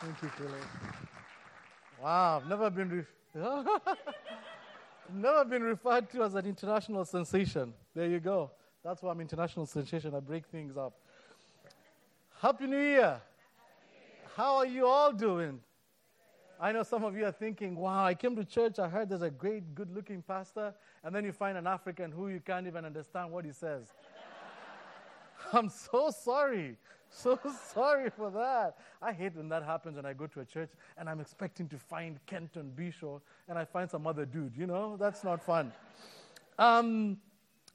Thank you, Philip. Wow, I've never been, re- never been referred to as an international sensation. There you go. That's why I'm international sensation. I break things up. Happy New Year. How are you all doing? I know some of you are thinking, wow, I came to church, I heard there's a great, good looking pastor, and then you find an African who you can't even understand what he says. I'm so sorry. So sorry for that. I hate when that happens when I go to a church and I'm expecting to find Kenton Beshore and I find some other dude. You know, that's not fun. Um,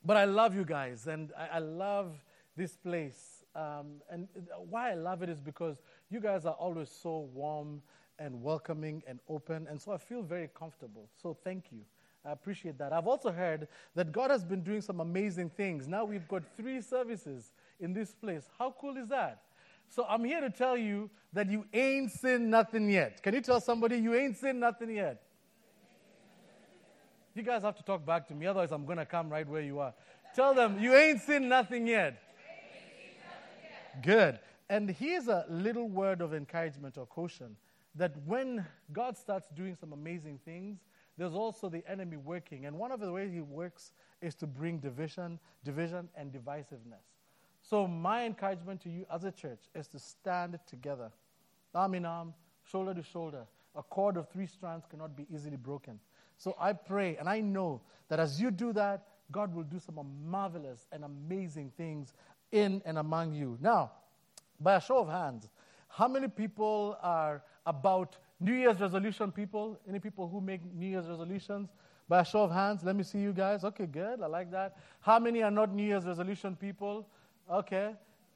but I love you guys and I, I love this place. Um, and why I love it is because you guys are always so warm and welcoming and open. And so I feel very comfortable. So thank you. I appreciate that. I've also heard that God has been doing some amazing things. Now we've got three services in this place. How cool is that? So I'm here to tell you that you ain't seen nothing yet. Can you tell somebody you ain't seen nothing yet? You guys have to talk back to me, otherwise, I'm going to come right where you are. Tell them, you ain't seen nothing yet. Good. And here's a little word of encouragement or caution that when God starts doing some amazing things, there's also the enemy working. And one of the ways he works is to bring division, division and divisiveness. So, my encouragement to you as a church is to stand together, arm in arm, shoulder to shoulder. A cord of three strands cannot be easily broken. So, I pray and I know that as you do that, God will do some marvelous and amazing things in and among you. Now, by a show of hands, how many people are about New Year's resolution people? Any people who make New Year's resolutions? By a show of hands, let me see you guys. Okay, good. I like that. How many are not New Year's resolution people? Okay,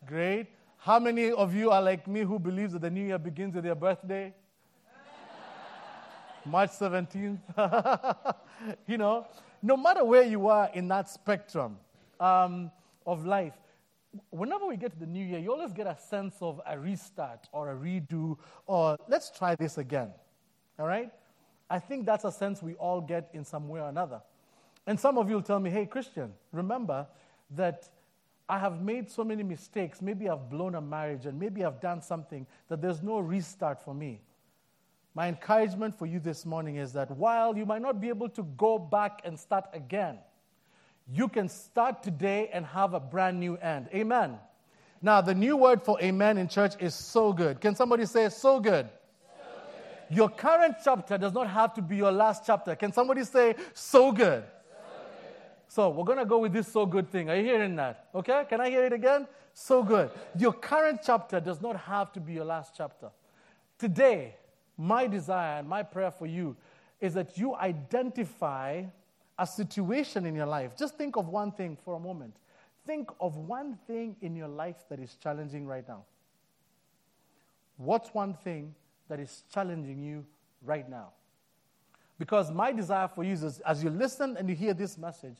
great. How many of you are like me who believes that the new year begins with your birthday? March 17th. you know, no matter where you are in that spectrum um, of life, whenever we get to the new year, you always get a sense of a restart or a redo or let's try this again. All right? I think that's a sense we all get in some way or another. And some of you will tell me, hey, Christian, remember that I have made so many mistakes. Maybe I've blown a marriage and maybe I've done something that there's no restart for me. My encouragement for you this morning is that while you might not be able to go back and start again, you can start today and have a brand new end. Amen. Now, the new word for amen in church is so good. Can somebody say so good? So good. Your current chapter does not have to be your last chapter. Can somebody say so good? So we're going to go with this so good thing. Are you hearing that? Okay? Can I hear it again? So good. Your current chapter does not have to be your last chapter. Today, my desire and my prayer for you is that you identify a situation in your life. Just think of one thing for a moment. Think of one thing in your life that is challenging right now. What's one thing that is challenging you right now? Because my desire for you is as you listen and you hear this message,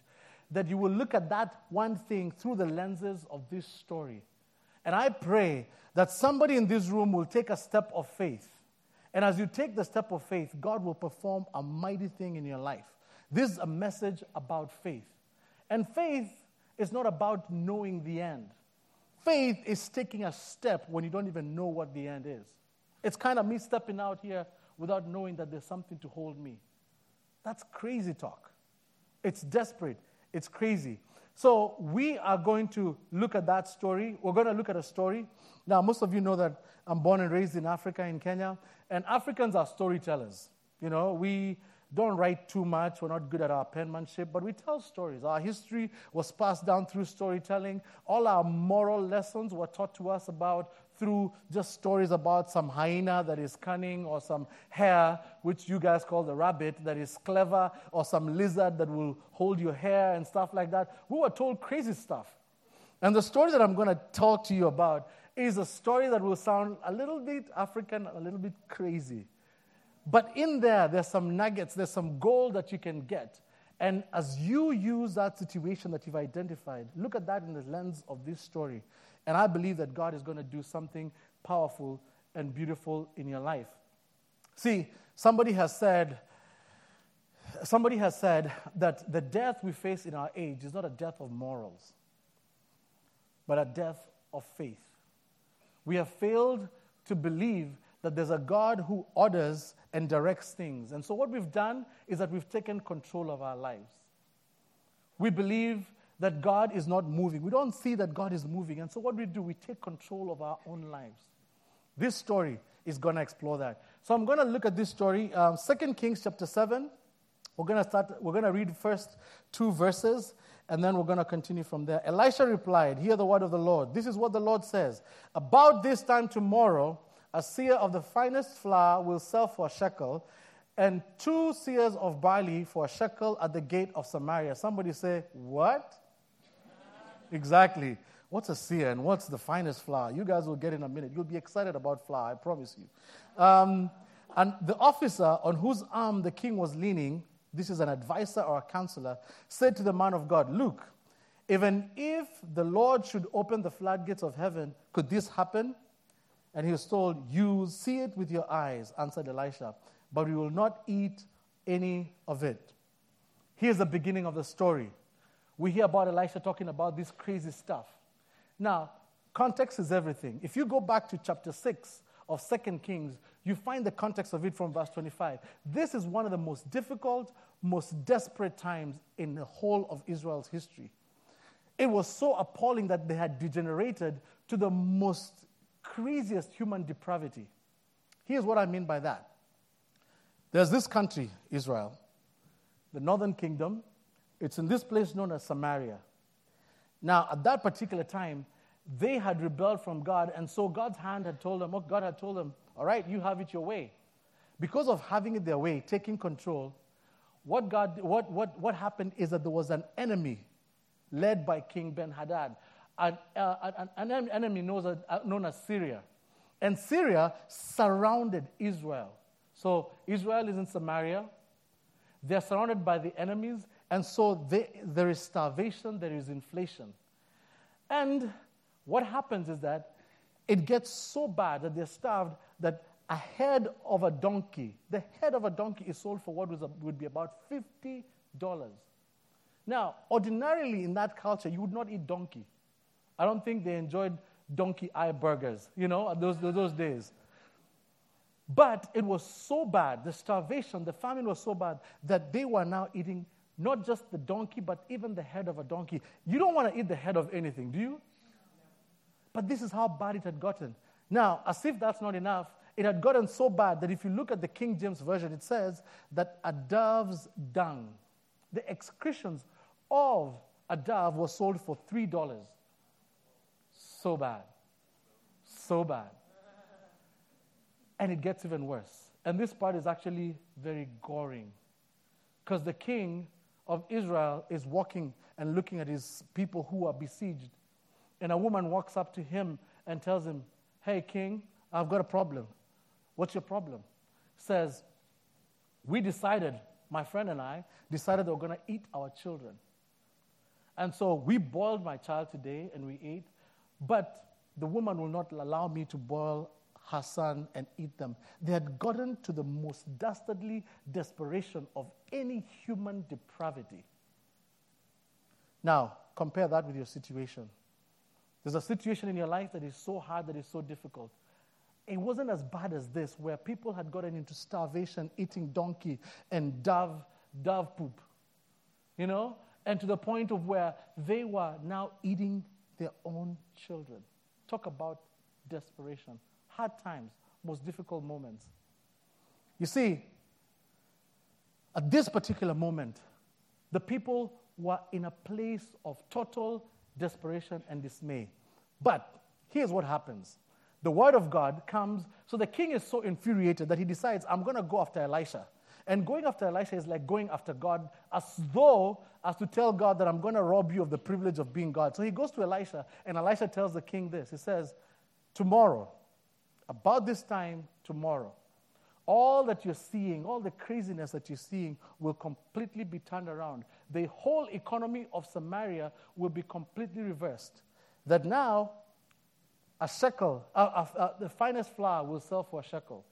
that you will look at that one thing through the lenses of this story. And I pray that somebody in this room will take a step of faith. And as you take the step of faith, God will perform a mighty thing in your life. This is a message about faith. And faith is not about knowing the end. Faith is taking a step when you don't even know what the end is. It's kind of me stepping out here without knowing that there's something to hold me. That's crazy talk. It's desperate. It's crazy. So, we are going to look at that story. We're going to look at a story. Now, most of you know that I'm born and raised in Africa, in Kenya, and Africans are storytellers. You know, we don't write too much. We're not good at our penmanship, but we tell stories. Our history was passed down through storytelling. All our moral lessons were taught to us about through just stories about some hyena that is cunning, or some hare, which you guys call the rabbit, that is clever, or some lizard that will hold your hair and stuff like that. We were told crazy stuff. And the story that I'm going to talk to you about is a story that will sound a little bit African, a little bit crazy. But in there, there's some nuggets, there's some gold that you can get. And as you use that situation that you've identified, look at that in the lens of this story. And I believe that God is going to do something powerful and beautiful in your life. See, somebody has said, somebody has said that the death we face in our age is not a death of morals, but a death of faith. We have failed to believe that there's a God who orders and directs things. And so, what we've done is that we've taken control of our lives. We believe that God is not moving. We don't see that God is moving. And so, what we do, we take control of our own lives. This story is going to explore that. So, I'm going to look at this story, um, 2 Kings chapter 7. We're going to start, we're going to read first two verses, and then we're going to continue from there. Elisha replied, Hear the word of the Lord. This is what the Lord says. About this time tomorrow, a seah of the finest flour will sell for a shekel, and two seahs of barley for a shekel at the gate of Samaria. Somebody say, What? exactly. What's a seah and what's the finest flour? You guys will get in a minute. You'll be excited about flour, I promise you. Um, and the officer on whose arm the king was leaning, this is an advisor or a counselor, said to the man of God, Look, even if the Lord should open the floodgates of heaven, could this happen? And he was told, You see it with your eyes, answered Elisha, but we will not eat any of it. Here's the beginning of the story. We hear about Elisha talking about this crazy stuff. Now, context is everything. If you go back to chapter 6 of 2 Kings, you find the context of it from verse 25. This is one of the most difficult, most desperate times in the whole of Israel's history. It was so appalling that they had degenerated to the most craziest human depravity. Here's what I mean by that there's this country, Israel, the northern kingdom. It's in this place known as Samaria. Now, at that particular time, they had rebelled from God, and so God's hand had told them, oh, God had told them, all right, you have it your way. Because of having it their way, taking control, what, God, what, what, what happened is that there was an enemy led by King Ben Hadad an, uh, an, an enemy known as, known as Syria. And Syria surrounded Israel. So Israel is in Samaria. They're surrounded by the enemies. And so they, there is starvation, there is inflation. And what happens is that it gets so bad that they're starved that a head of a donkey, the head of a donkey is sold for what would be about $50. Now, ordinarily in that culture, you would not eat donkey. I don't think they enjoyed donkey eye burgers, you know, those, those days. But it was so bad, the starvation, the famine was so bad that they were now eating not just the donkey, but even the head of a donkey. You don't want to eat the head of anything, do you? But this is how bad it had gotten. Now, as if that's not enough, it had gotten so bad that if you look at the King James Version, it says that a dove's dung, the excretions of a dove, was sold for $3 so bad. So bad. And it gets even worse. And this part is actually very goring. Because the king of Israel is walking and looking at his people who are besieged. And a woman walks up to him and tells him, Hey, king, I've got a problem. What's your problem? Says, We decided, my friend and I decided that we're going to eat our children. And so we boiled my child today and we ate. But the woman will not allow me to boil her son and eat them. They had gotten to the most dastardly desperation of any human depravity. Now, compare that with your situation. There's a situation in your life that is so hard, that is so difficult. It wasn't as bad as this, where people had gotten into starvation, eating donkey and dove, dove poop. You know? And to the point of where they were now eating their own children. Talk about desperation, hard times, most difficult moments. You see, at this particular moment, the people were in a place of total desperation and dismay. But here's what happens the word of God comes, so the king is so infuriated that he decides, I'm going to go after Elisha. And going after Elisha is like going after God as though, as to tell God that I'm going to rob you of the privilege of being God. So he goes to Elisha, and Elisha tells the king this. He says, Tomorrow, about this time tomorrow, all that you're seeing, all the craziness that you're seeing will completely be turned around. The whole economy of Samaria will be completely reversed. That now, a shekel, uh, the finest flour will sell for a shekel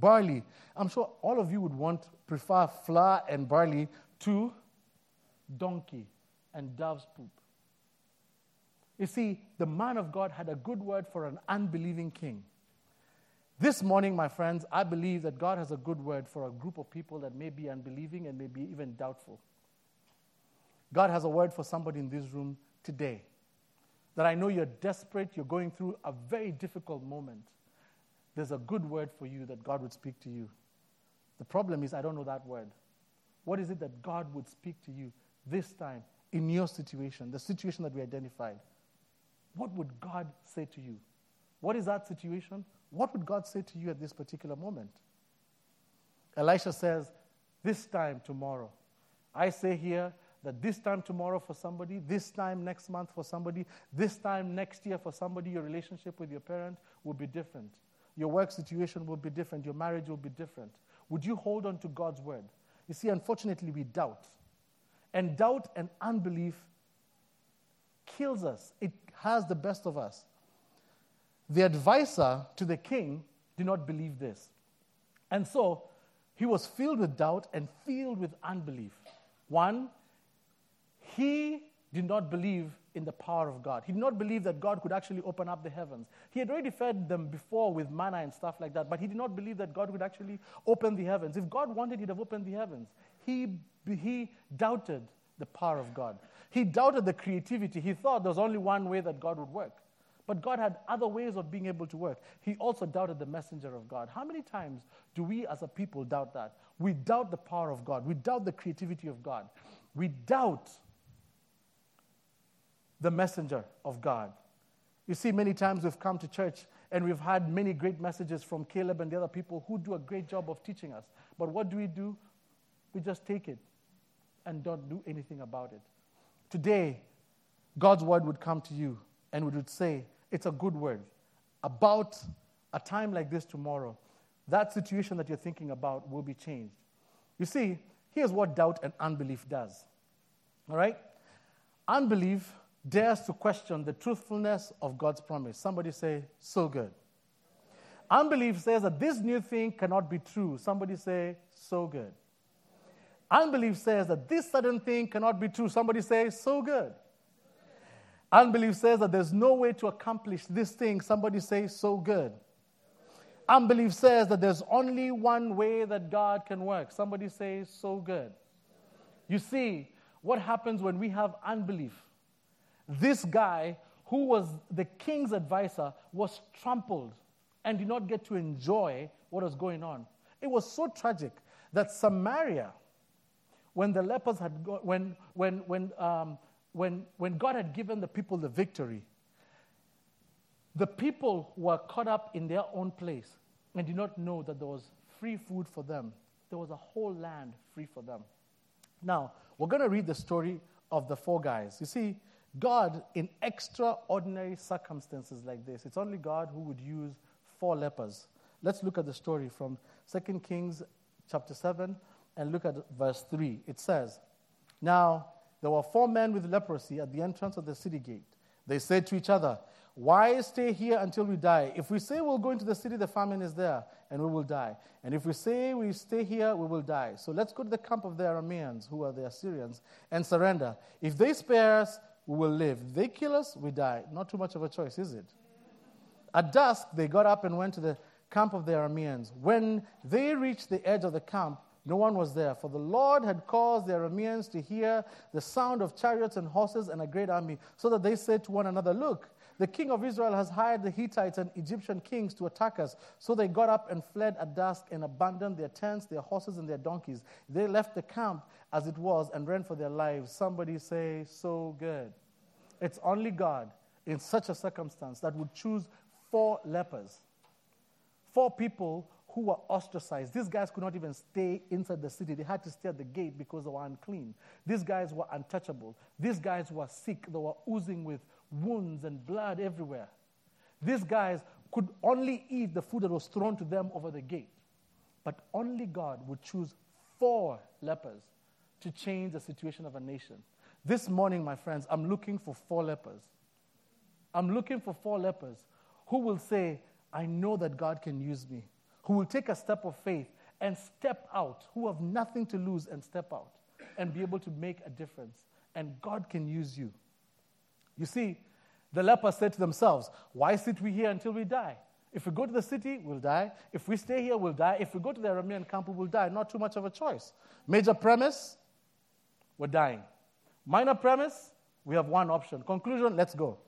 barley. I'm sure all of you would want, prefer flour and barley to donkey and dove's poop. You see, the man of God had a good word for an unbelieving king. This morning, my friends, I believe that God has a good word for a group of people that may be unbelieving and may be even doubtful. God has a word for somebody in this room today that I know you're desperate, you're going through a very difficult moment. There's a good word for you that God would speak to you. The problem is, I don't know that word. What is it that God would speak to you this time in your situation, the situation that we identified? What would God say to you? What is that situation? What would God say to you at this particular moment? Elisha says, This time tomorrow. I say here that this time tomorrow for somebody, this time next month for somebody, this time next year for somebody, your relationship with your parent will be different. Your work situation will be different. Your marriage will be different. Would you hold on to God's word? You see, unfortunately, we doubt. And doubt and unbelief kills us, it has the best of us. The advisor to the king did not believe this. And so he was filled with doubt and filled with unbelief. One, he did not believe in the power of God. He did not believe that God could actually open up the heavens. He had already fed them before with manna and stuff like that, but he did not believe that God could actually open the heavens. If God wanted, he'd have opened the heavens. He, he doubted the power of God. He doubted the creativity. He thought there was only one way that God would work. But God had other ways of being able to work. He also doubted the messenger of God. How many times do we as a people doubt that? We doubt the power of God. We doubt the creativity of God. We doubt the messenger of God. You see, many times we've come to church and we've had many great messages from Caleb and the other people who do a great job of teaching us. But what do we do? We just take it and don't do anything about it. Today, God's word would come to you and would say, It's a good word about a time like this tomorrow. That situation that you're thinking about will be changed. You see, here's what doubt and unbelief does. All right? Unbelief dares to question the truthfulness of God's promise. Somebody say, so good. Unbelief says that this new thing cannot be true. Somebody say, so good. Unbelief says that this sudden thing cannot be true. Somebody say, so good. Unbelief says that there's no way to accomplish this thing. Somebody say, so good. Unbelief says that there's only one way that God can work. Somebody say, so good. You see, what happens when we have unbelief? This guy, who was the king's advisor, was trampled and did not get to enjoy what was going on. It was so tragic that Samaria, when the lepers had go, when, when, when, um, when, when God had given the people the victory, the people were caught up in their own place and did not know that there was free food for them. There was a whole land free for them. Now, we're going to read the story of the four guys. You see, God, in extraordinary circumstances like this, it's only God who would use four lepers. Let's look at the story from 2 Kings chapter 7 and look at verse 3. It says, Now there were four men with leprosy at the entrance of the city gate. They said to each other, Why stay here until we die? If we say we'll go into the city, the famine is there, and we will die. And if we say we stay here, we will die. So let's go to the camp of the Arameans, who are the Assyrians, and surrender. If they spare us, we will live. They kill us, we die. Not too much of a choice, is it? At dusk, they got up and went to the camp of the Arameans. When they reached the edge of the camp, no one was there, for the Lord had caused the Arameans to hear the sound of chariots and horses and a great army, so that they said to one another, Look, the king of Israel has hired the Hittites and Egyptian kings to attack us. So they got up and fled at dusk and abandoned their tents, their horses, and their donkeys. They left the camp as it was and ran for their lives. Somebody say, So good. It's only God in such a circumstance that would choose four lepers, four people who were ostracized. These guys could not even stay inside the city. They had to stay at the gate because they were unclean. These guys were untouchable. These guys were sick. They were oozing with wounds and blood everywhere. These guys could only eat the food that was thrown to them over the gate. But only God would choose four lepers to change the situation of a nation. This morning, my friends, I'm looking for four lepers. I'm looking for four lepers who will say, I know that God can use me, who will take a step of faith and step out, who have nothing to lose and step out and be able to make a difference. And God can use you. You see, the lepers said to themselves, Why sit we here until we die? If we go to the city, we'll die. If we stay here, we'll die. If we go to the Aramean camp, we will die. Not too much of a choice. Major premise, we're dying. Minor premise, we have one option. Conclusion, let's go.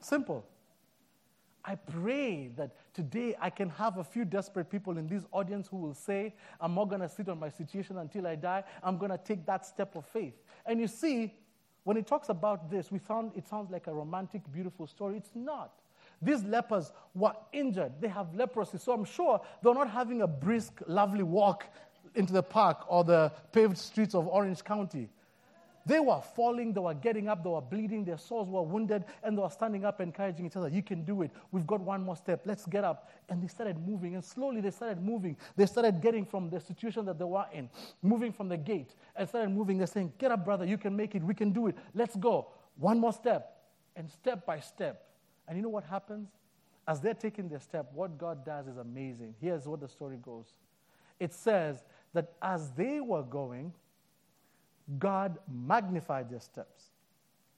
Simple. I pray that today I can have a few desperate people in this audience who will say, I'm not going to sit on my situation until I die. I'm going to take that step of faith. And you see, when it talks about this, we found it sounds like a romantic, beautiful story. It's not. These lepers were injured. They have leprosy. So I'm sure they're not having a brisk, lovely walk into the park or the paved streets of Orange County. They were falling, they were getting up, they were bleeding, their sores were wounded, and they were standing up, encouraging each other. You can do it. We've got one more step. Let's get up. And they started moving, and slowly they started moving. They started getting from the situation that they were in, moving from the gate, and started moving. They're saying, Get up, brother. You can make it. We can do it. Let's go. One more step. And step by step. And you know what happens? As they're taking their step, what God does is amazing. Here's what the story goes it says that as they were going, God magnified their steps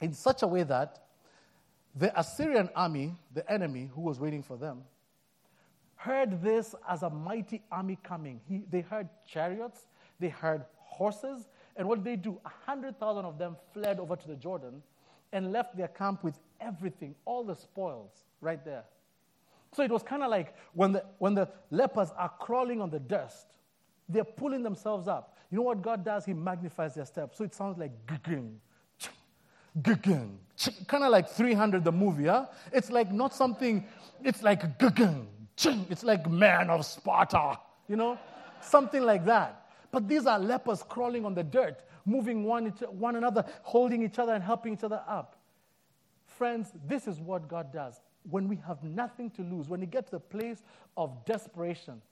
in such a way that the Assyrian army, the enemy who was waiting for them, heard this as a mighty army coming. He, they heard chariots, they heard horses, and what did they do? A hundred thousand of them fled over to the Jordan and left their camp with everything, all the spoils right there. So it was kind of like when the, when the lepers are crawling on the dust, they're pulling themselves up. You know what God does? He magnifies their steps. So it sounds like guggen, guggen, kind of like 300 the movie, huh? It's like not something, it's like guggen, it's like man of Sparta, you know? Something like that. But these are lepers crawling on the dirt, moving one, one another, holding each other and helping each other up. Friends, this is what God does. When we have nothing to lose, when we get to the place of desperation,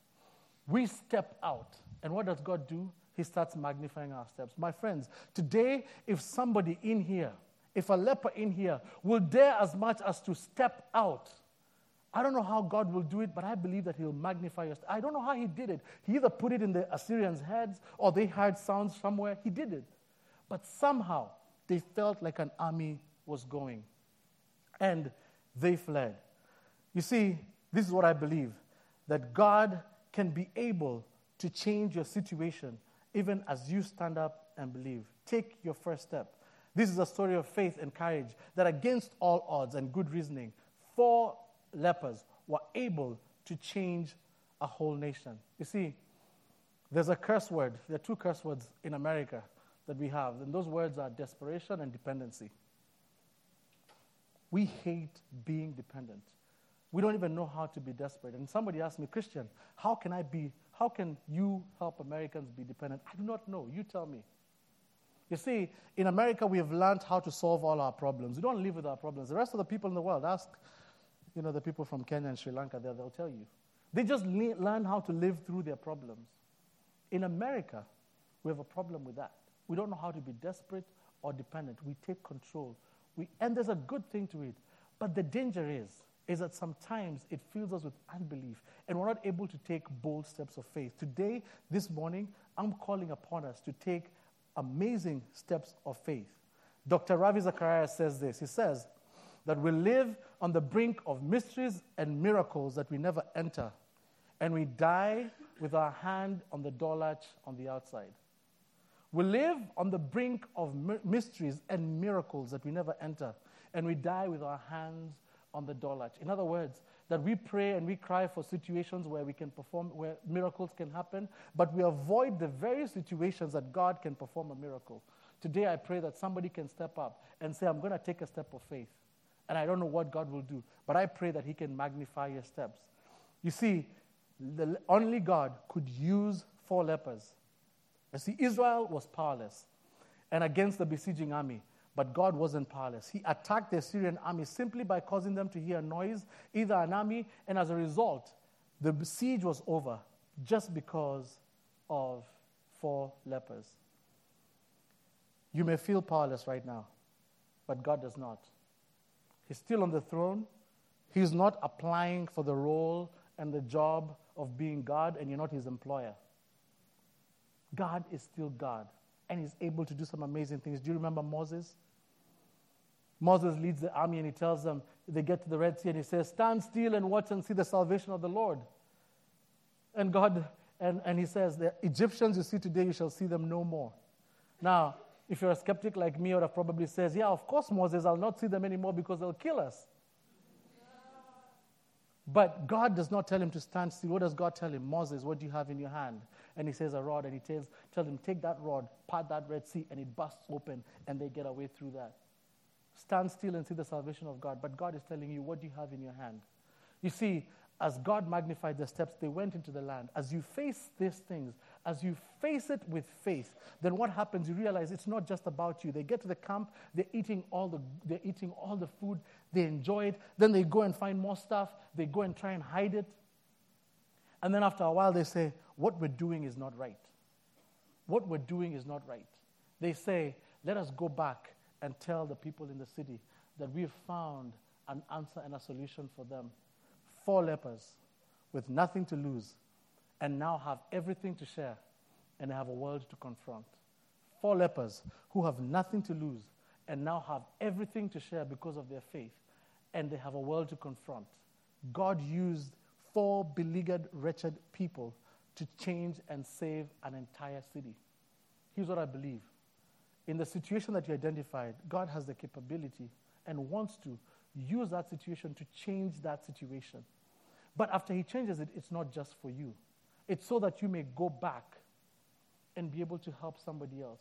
we step out. And what does God do? He starts magnifying our steps. My friends, today, if somebody in here, if a leper in here will dare as much as to step out, I don't know how God will do it, but I believe that He'll magnify your. I don't know how He did it. He either put it in the Assyrians' heads or they heard sounds somewhere. He did it. But somehow they felt like an army was going. And they fled. You see, this is what I believe that God can be able to change your situation even as you stand up and believe. Take your first step. This is a story of faith and courage that, against all odds and good reasoning, four lepers were able to change a whole nation. You see, there's a curse word. There are two curse words in America that we have, and those words are desperation and dependency. We hate being dependent. We don't even know how to be desperate. And somebody asked me, Christian, how can I be, how can you help Americans be dependent? I do not know. You tell me. You see, in America, we have learned how to solve all our problems. We don't live with our problems. The rest of the people in the world, ask, you know, the people from Kenya and Sri Lanka there, they'll tell you. They just le- learn how to live through their problems. In America, we have a problem with that. We don't know how to be desperate or dependent. We take control. We, and there's a good thing to it. But the danger is, is that sometimes it fills us with unbelief and we're not able to take bold steps of faith. Today, this morning, I'm calling upon us to take amazing steps of faith. Dr. Ravi Zacharias says this. He says that we live on the brink of mysteries and miracles that we never enter, and we die with our hand on the door latch on the outside. We live on the brink of mysteries and miracles that we never enter, and we die with our hands on the latch. In other words, that we pray and we cry for situations where we can perform, where miracles can happen, but we avoid the very situations that God can perform a miracle. Today, I pray that somebody can step up and say, I'm going to take a step of faith. And I don't know what God will do, but I pray that He can magnify your steps. You see, the, only God could use four lepers you see, Israel was powerless and against the besieging army. But God wasn't powerless. He attacked the Syrian army simply by causing them to hear a noise, either an army, and as a result, the siege was over just because of four lepers. You may feel powerless right now, but God does not. He's still on the throne. He's not applying for the role and the job of being God, and you're not his employer. God is still God, and He's able to do some amazing things. Do you remember Moses? Moses leads the army and he tells them, they get to the Red Sea and he says, Stand still and watch and see the salvation of the Lord. And God, and, and he says, The Egyptians you see today, you shall see them no more. Now, if you're a skeptic like me, I would have probably says, Yeah, of course, Moses, I'll not see them anymore because they'll kill us. But God does not tell him to stand still. What does God tell him? Moses, what do you have in your hand? And he says, A rod. And he tells, tells him, Take that rod, part that Red Sea, and it busts open, and they get away through that. Stand still and see the salvation of God. But God is telling you, What do you have in your hand? You see, as God magnified their steps, they went into the land. As you face these things, as you face it with faith, then what happens? You realize it's not just about you. They get to the camp, they're eating all the, they're eating all the food, they enjoy it. Then they go and find more stuff, they go and try and hide it. And then after a while, they say, What we're doing is not right. What we're doing is not right. They say, Let us go back and tell the people in the city that we've found an answer and a solution for them four lepers with nothing to lose and now have everything to share and have a world to confront. Four lepers who have nothing to lose and now have everything to share because of their faith and they have a world to confront. God used four beleaguered, wretched people to change and save an entire city. Here's what I believe. In the situation that you identified, God has the capability and wants to use that situation to change that situation. But after he changes it, it's not just for you. It's so that you may go back and be able to help somebody else.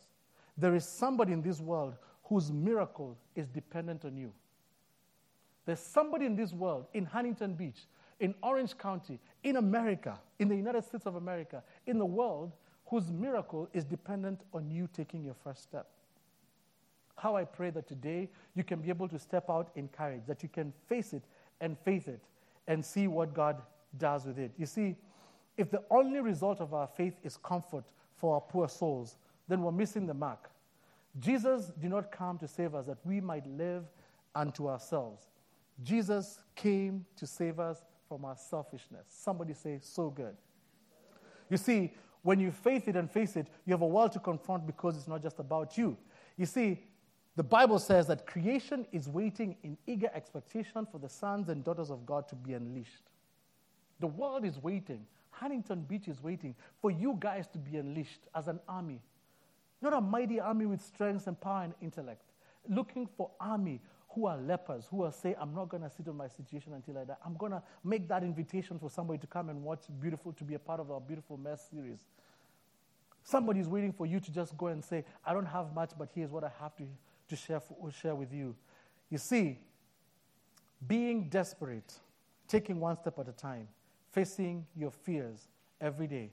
There is somebody in this world whose miracle is dependent on you. There's somebody in this world, in Huntington Beach, in Orange County, in America, in the United States of America, in the world, whose miracle is dependent on you taking your first step. How I pray that today you can be able to step out in courage, that you can face it and faith it and see what God does with it. You see, if the only result of our faith is comfort for our poor souls, then we're missing the mark. Jesus did not come to save us that we might live unto ourselves. Jesus came to save us from our selfishness. Somebody say, so good. You see, when you faith it and face it, you have a world to confront because it's not just about you. You see, the Bible says that creation is waiting in eager expectation for the sons and daughters of God to be unleashed. The world is waiting. Huntington Beach is waiting for you guys to be unleashed as an army. Not a mighty army with strength and power and intellect. Looking for army who are lepers, who are say, I'm not going to sit on my situation until I die. I'm going to make that invitation for somebody to come and watch Beautiful, to be a part of our Beautiful Mess series. Somebody's waiting for you to just go and say, I don't have much, but here's what I have to to share, for, share with you. You see, being desperate, taking one step at a time, facing your fears every day,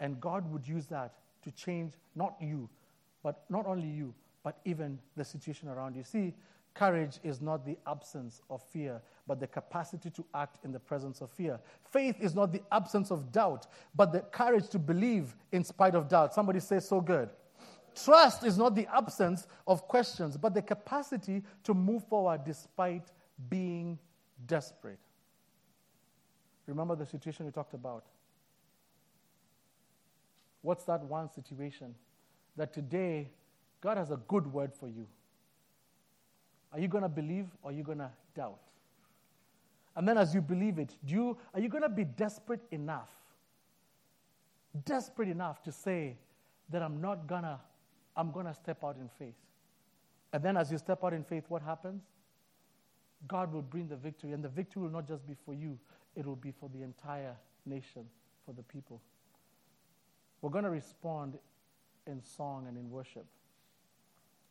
and God would use that to change not you, but not only you, but even the situation around you. See, courage is not the absence of fear, but the capacity to act in the presence of fear. Faith is not the absence of doubt, but the courage to believe in spite of doubt. Somebody say, so good. Trust is not the absence of questions, but the capacity to move forward despite being desperate. Remember the situation we talked about? What's that one situation that today God has a good word for you? Are you going to believe or are you going to doubt? And then as you believe it, do you, are you going to be desperate enough? Desperate enough to say that I'm not going to I'm going to step out in faith. And then as you step out in faith, what happens? God will bring the victory. And the victory will not just be for you, it will be for the entire nation, for the people. We're going to respond in song and in worship.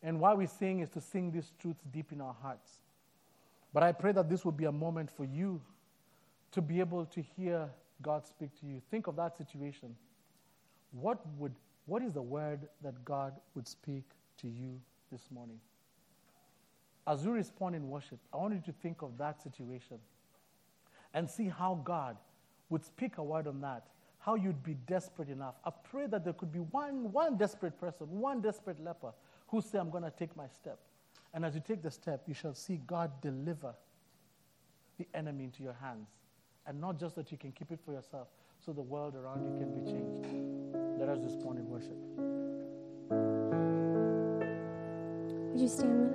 And why we sing is to sing these truths deep in our hearts. But I pray that this will be a moment for you to be able to hear God speak to you. Think of that situation. What would what is the word that God would speak to you this morning? As you respond in worship, I want you to think of that situation and see how God would speak a word on that, how you'd be desperate enough. I pray that there could be one, one desperate person, one desperate leper who say, I'm going to take my step. And as you take the step, you shall see God deliver the enemy into your hands. And not just that you can keep it for yourself, so the world around you can be changed. Let us respond in worship. Would you stand with us?